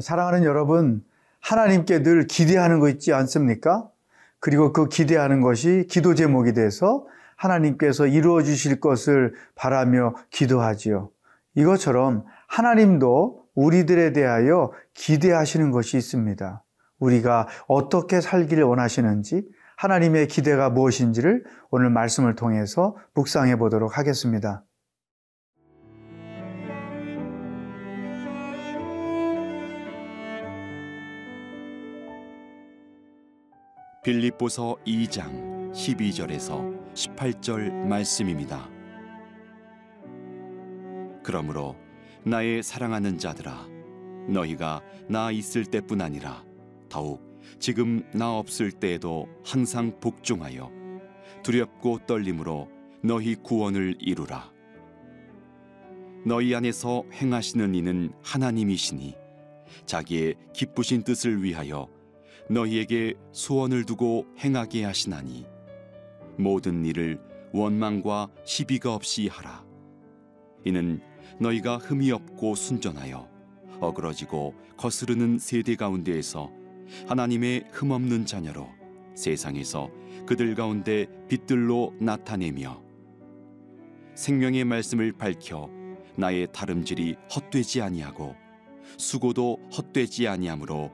사랑하는 여러분, 하나님께 늘 기대하는 거 있지 않습니까? 그리고 그 기대하는 것이 기도 제목이 돼서 하나님께서 이루어 주실 것을 바라며 기도하지요. 이것처럼 하나님도 우리들에 대하여 기대하시는 것이 있습니다. 우리가 어떻게 살기를 원하시는지 하나님의 기대가 무엇인지를 오늘 말씀을 통해서 묵상해 보도록 하겠습니다. 빌립보서 2장 12절에서 18절 말씀입니다. 그러므로 나의 사랑하는 자들아 너희가 나 있을 때뿐 아니라 더욱 지금 나 없을 때에도 항상 복종하여 두렵고 떨림으로 너희 구원을 이루라 너희 안에서 행하시는 이는 하나님이시니 자기의 기쁘신 뜻을 위하여 너희에게 소원을 두고 행하게 하시나니 모든 일을 원망과 시비가 없이 하라. 이는 너희가 흠이 없고 순전하여 어그러지고 거스르는 세대 가운데에서 하나님의 흠없는 자녀로 세상에서 그들 가운데 빛들로 나타내며 생명의 말씀을 밝혀 나의 다름질이 헛되지 아니하고 수고도 헛되지 아니하므로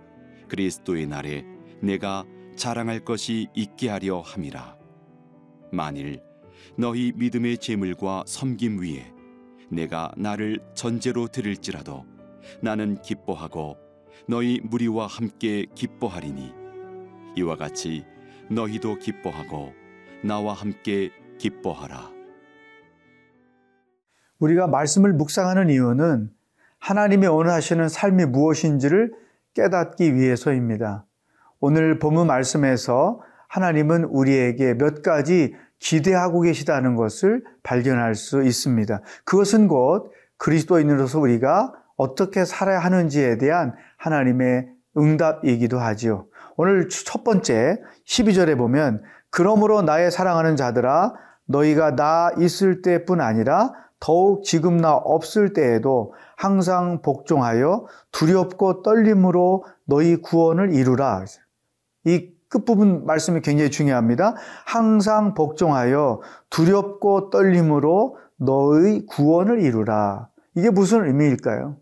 그리스도의 날에 내가 자랑할 것이 있게 하려 함이라. 만일 너희 믿음의 재물과 섬김 위에 내가 나를 전제로 드릴지라도 나는 기뻐하고 너희 무리와 함께 기뻐하리니 이와 같이 너희도 기뻐하고 나와 함께 기뻐하라. 우리가 말씀을 묵상하는 이유는 하나님의 원하시는 삶이 무엇인지를 깨닫기 위해서입니다. 오늘 본문 말씀에서 하나님은 우리에게 몇 가지 기대하고 계시다는 것을 발견할 수 있습니다. 그것은 곧 그리스도인으로서 우리가 어떻게 살아야 하는지에 대한 하나님의 응답이기도 하지요. 오늘 첫 번째 12절에 보면 그러므로 나의 사랑하는 자들아 너희가 나 있을 때뿐 아니라 더욱 지금 나 없을 때에도 항상 복종하여 두렵고 떨림으로 너희 구원을 이루라. 이 끝부분 말씀이 굉장히 중요합니다. 항상 복종하여 두렵고 떨림으로 너의 구원을 이루라. 이게 무슨 의미일까요?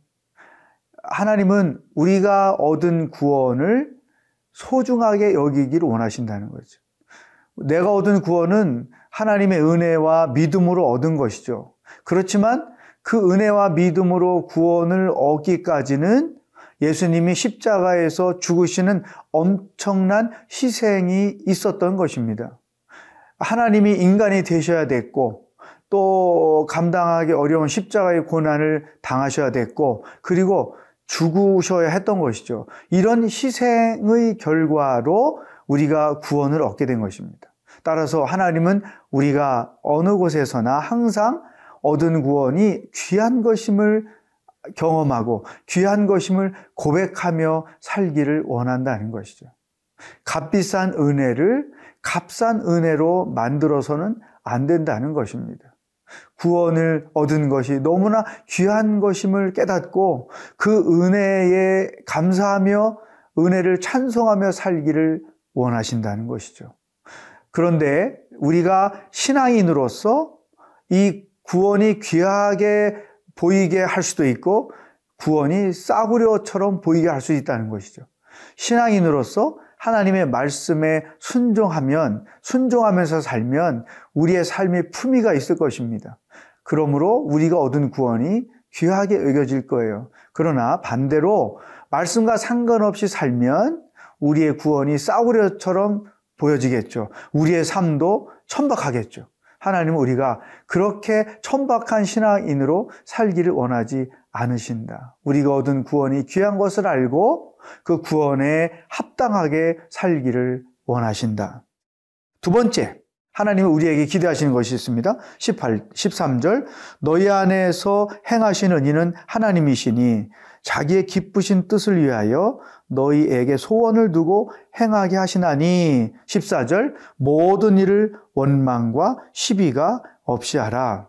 하나님은 우리가 얻은 구원을 소중하게 여기기를 원하신다는 거죠. 내가 얻은 구원은 하나님의 은혜와 믿음으로 얻은 것이죠. 그렇지만 그 은혜와 믿음으로 구원을 얻기까지는 예수님이 십자가에서 죽으시는 엄청난 희생이 있었던 것입니다. 하나님이 인간이 되셔야 됐고, 또 감당하기 어려운 십자가의 고난을 당하셔야 됐고, 그리고 죽으셔야 했던 것이죠. 이런 희생의 결과로 우리가 구원을 얻게 된 것입니다. 따라서 하나님은 우리가 어느 곳에서나 항상 얻은 구원이 귀한 것임을 경험하고 귀한 것임을 고백하며 살기를 원한다는 것이죠. 값비싼 은혜를 값싼 은혜로 만들어서는 안 된다는 것입니다. 구원을 얻은 것이 너무나 귀한 것임을 깨닫고 그 은혜에 감사하며 은혜를 찬송하며 살기를 원하신다는 것이죠. 그런데 우리가 신앙인으로서 이 구원이 귀하게 보이게 할 수도 있고 구원이 싸구려처럼 보이게 할 수 있다는 것이죠. 신앙인으로서 하나님의 말씀에 순종하면, 순종하면서 살면 우리의 삶에 품위가 있을 것입니다. 그러므로 우리가 얻은 구원이 귀하게 여겨질 거예요. 그러나 반대로 말씀과 상관없이 살면 우리의 구원이 싸구려처럼 보여지겠죠. 우리의 삶도 천박하겠죠. 하나님은 우리가 그렇게 천박한 신앙인으로 살기를 원하지 않으신다. 우리가 얻은 구원이 귀한 것을 알고 그 구원에 합당하게 살기를 원하신다. 두 번째, 하나님은 우리에게 기대하시는 것이 있습니다. 18, 13절. 너희 안에서 행하시는 이는 하나님이시니 자기의 기쁘신 뜻을 위하여 너희에게 소원을 두고 행하게 하시나니 14절 모든 일을 원망과 시비가 없이 하라.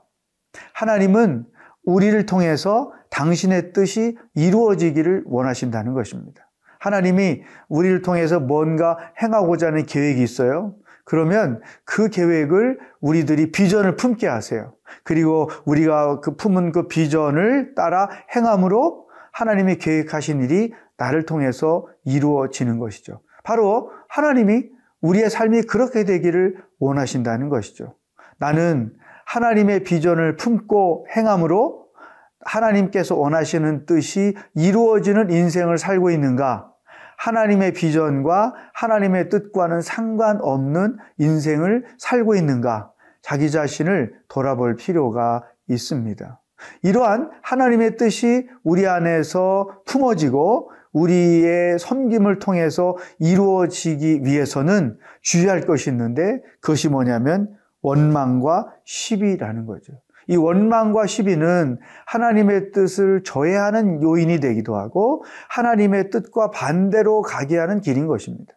하나님은 우리를 통해서 당신의 뜻이 이루어지기를 원하신다는 것입니다. 하나님이 우리를 통해서 뭔가 행하고자 하는 계획이 있어요. 그러면 그 계획을 우리들이 비전을 품게 하세요. 그리고 우리가 그 품은 그 비전을 따라 행함으로 하나님이 계획하신 일이 나를 통해서 이루어지는 것이죠. 바로 하나님이 우리의 삶이 그렇게 되기를 원하신다는 것이죠. 나는 하나님의 비전을 품고 행함으로 하나님께서 원하시는 뜻이 이루어지는 인생을 살고 있는가? 하나님의 비전과 하나님의 뜻과는 상관없는 인생을 살고 있는가? 자기 자신을 돌아볼 필요가 있습니다. 이러한 하나님의 뜻이 우리 안에서 품어지고 우리의 섬김을 통해서 이루어지기 위해서는 주의할 것이 있는데 그것이 뭐냐면 원망과 시비라는 거죠. 이 원망과 시비는 하나님의 뜻을 저해하는 요인이 되기도 하고 하나님의 뜻과 반대로 가게 하는 길인 것입니다.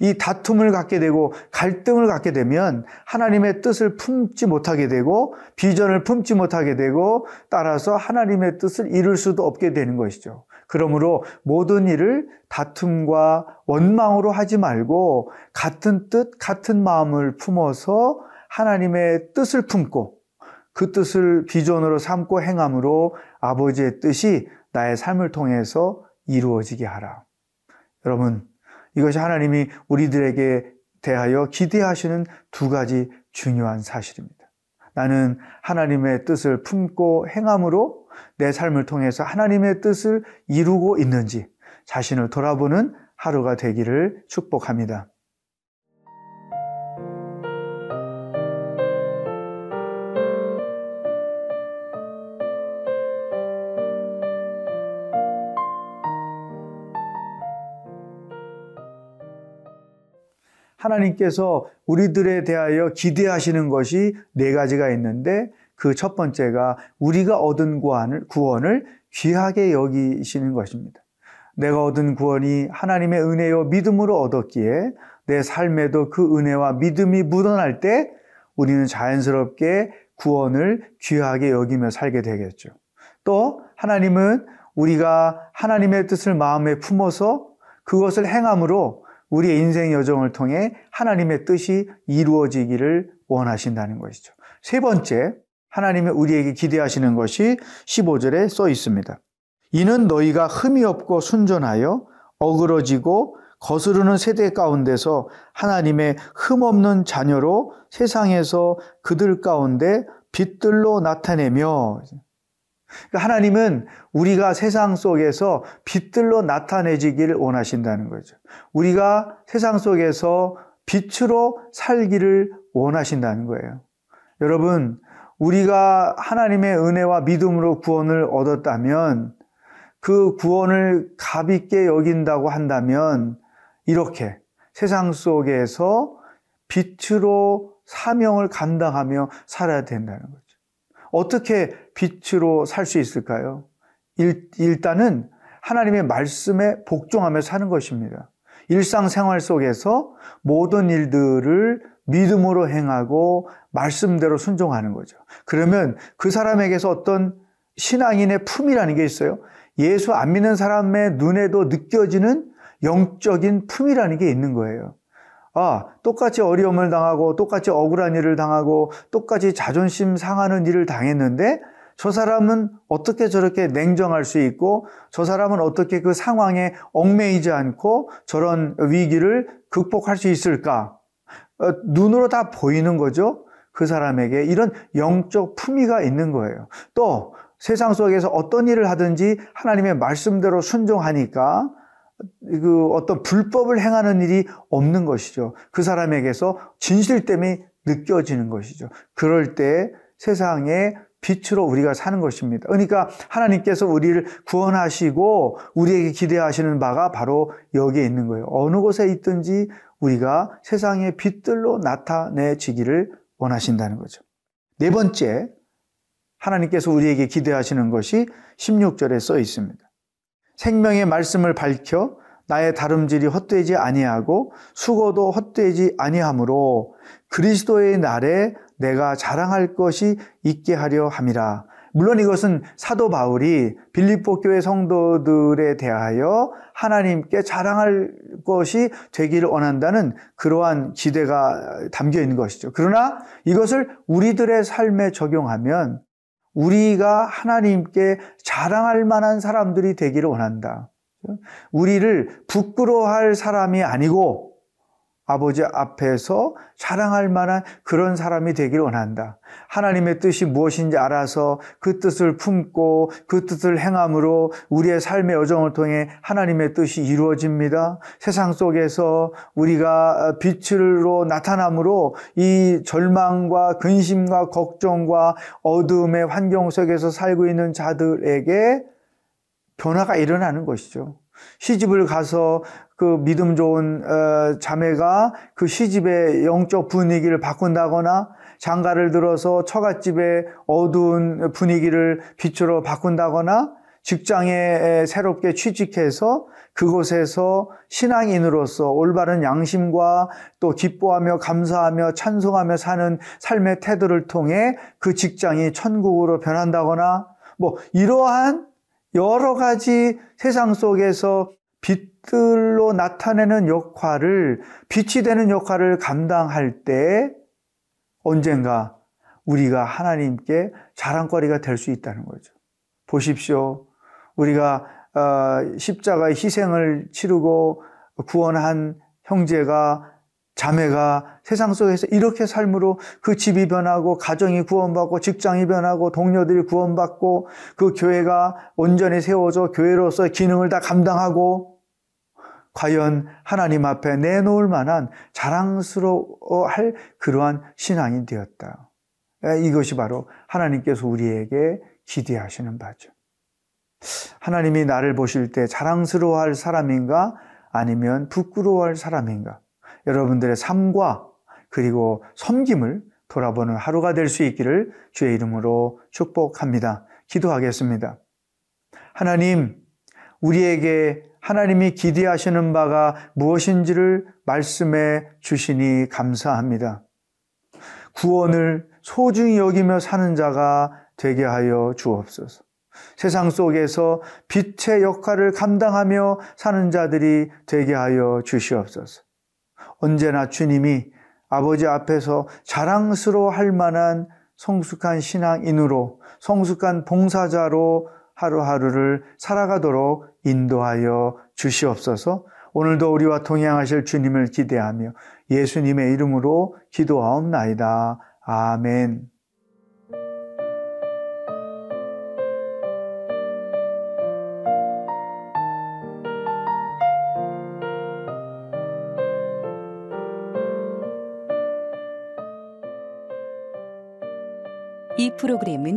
이 다툼을 갖게 되고 갈등을 갖게 되면 하나님의 뜻을 품지 못하게 되고 비전을 품지 못하게 되고 따라서 하나님의 뜻을 이룰 수도 없게 되는 것이죠. 그러므로 모든 일을 다툼과 원망으로 하지 말고 같은 뜻, 같은 마음을 품어서 하나님의 뜻을 품고 그 뜻을 비전으로 삼고 행함으로 아버지의 뜻이 나의 삶을 통해서 이루어지게 하라. 여러분, 이것이 하나님이 우리들에게 대하여 기대하시는 두 가지 중요한 사실입니다. 나는 하나님의 뜻을 품고 행함으로 내 삶을 통해서 하나님의 뜻을 이루고 있는지 자신을 돌아보는 하루가 되기를 축복합니다. 하나님께서 우리들에 대하여 기대하시는 것이 네 가지가 있는데 그 첫 번째가 우리가 얻은 구원을, 구원을 귀하게 여기시는 것입니다. 내가 얻은 구원이 하나님의 은혜요 믿음으로 얻었기에 내 삶에도 그 은혜와 믿음이 묻어날 때 우리는 자연스럽게 구원을 귀하게 여기며 살게 되겠죠. 또 하나님은 우리가 하나님의 뜻을 마음에 품어서 그것을 행함으로 우리의 인생 여정을 통해 하나님의 뜻이 이루어지기를 원하신다는 것이죠. 세 번째, 하나님의 우리에게 기대하시는 것이 15절에 써 있습니다. 이는 너희가 흠이 없고 순전하여 어그러지고 거스르는 세대 가운데서 하나님의 흠 없는 자녀로 세상에서 그들 가운데 빛들로 나타내며 그러니까 하나님은 우리가 세상 속에서 빛들로 나타내지기를 원하신다는 거죠. 우리가 세상 속에서 빛으로 살기를 원하신다는 거예요. 여러분, 우리가 하나님의 은혜와 믿음으로 구원을 얻었다면 그 구원을 가볍게 여긴다고 한다면 이렇게 세상 속에서 빛으로 사명을 감당하며 살아야 된다는 거죠. 어떻게 빛으로 살 수 있을까요? 일, 일단은 하나님의 말씀에 복종하며 사는 것입니다. 일상생활 속에서 모든 일들을 믿음으로 행하고 말씀대로 순종하는 거죠. 그러면 그 사람에게서 어떤 신앙인의 품이라는 게 있어요. 예수 안 믿는 사람의 눈에도 느껴지는 영적인 품이라는 게 있는 거예요. 아, 똑같이 어려움을 당하고 똑같이 억울한 일을 당하고 똑같이 자존심 상하는 일을 당했는데 저 사람은 어떻게 저렇게 냉정할 수 있고 저 사람은 어떻게 그 상황에 얽매이지 않고 저런 위기를 극복할 수 있을까? 어, 눈으로 다 보이는 거죠. 그 사람에게 이런 영적 품위가 있는 거예요. 또 세상 속에서 어떤 일을 하든지 하나님의 말씀대로 순종하니까 그 어떤 불법을 행하는 일이 없는 것이죠. 그 사람에게서 진실됨이 느껴지는 것이죠. 그럴 때 세상에 빛으로 우리가 사는 것입니다. 그러니까 하나님께서 우리를 구원하시고 우리에게 기대하시는 바가 바로 여기에 있는 거예요. 어느 곳에 있든지 우리가 세상의 빛들로 나타내지기를 원하신다는 거죠. 네 번째, 하나님께서 우리에게 기대하시는 것이 16절에 써 있습니다. 생명의 말씀을 밝혀 나의 다름질이 헛되지 아니하고 수고도 헛되지 아니하므로 그리스도의 날에 내가 자랑할 것이 있게 하려 함이라. 물론 이것은 사도 바울이 빌립보 교회 성도들에 대하여 하나님께 자랑할 것이 되기를 원한다는 그러한 기대가 담겨 있는 것이죠. 그러나 이것을 우리들의 삶에 적용하면 우리가 하나님께 자랑할 만한 사람들이 되기를 원한다. 우리를 부끄러워할 사람이 아니고 아버지 앞에서 자랑할 만한 그런 사람이 되기를 원한다. 하나님의 뜻이 무엇인지 알아서 그 뜻을 품고 그 뜻을 행함으로 우리의 삶의 여정을 통해 하나님의 뜻이 이루어집니다. 세상 속에서 우리가 빛으로 나타남으로 이 절망과 근심과 걱정과 어둠의 환경 속에서 살고 있는 자들에게 변화가 일어나는 것이죠. 시집을 가서 그 믿음 좋은 어, 자매가 그 시집의 영적 분위기를 바꾼다거나 장가를 들어서 처갓집의 어두운 분위기를 빛으로 바꾼다거나 직장에 새롭게 취직해서 그곳에서 신앙인으로서 올바른 양심과 또 기뻐하며 감사하며 찬송하며 사는 삶의 태도를 통해 그 직장이 천국으로 변한다거나 뭐 이러한 여러 가지 세상 속에서 빛들로 나타내는 역할을, 빛이 되는 역할을 감당할 때 언젠가 우리가 하나님께 자랑거리가 될 수 있다는 거죠. 보십시오. 우리가 어, 십자가의 희생을 치르고 구원한 형제가 자매가 세상 속에서 이렇게 삶으로 그 집이 변하고 가정이 구원받고 직장이 변하고 동료들이 구원받고 그 교회가 온전히 세워져 교회로서 기능을 다 감당하고 과연 하나님 앞에 내놓을 만한 자랑스러워할 그러한 신앙이 되었다. 이것이 바로 하나님께서 우리에게 기대하시는 바죠. 하나님이 나를 보실 때 자랑스러워할 사람인가 아니면 부끄러워할 사람인가? 여러분들의 삶과 그리고 섬김을 돌아보는 하루가 될 수 있기를 주의 이름으로 축복합니다. 기도하겠습니다. 하나님, 우리에게 하나님이 기대하시는 바가 무엇인지를 말씀해 주시니 감사합니다. 구원을 소중히 여기며 사는 자가 되게 하여 주옵소서. 세상 속에서 빛의 역할을 감당하며 사는 자들이 되게 하여 주시옵소서. 언제나 주님이 아버지 앞에서 자랑스러워 할 만한 성숙한 신앙인으로 성숙한 봉사자로 하루하루를 살아가도록 인도하여 주시옵소서 오늘도 우리와 동행하실 주님을 기대하며 예수님의 이름으로 기도하옵나이다. 아멘. 이 프로그램은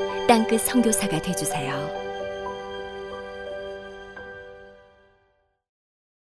땅끝 성교사가 되주세요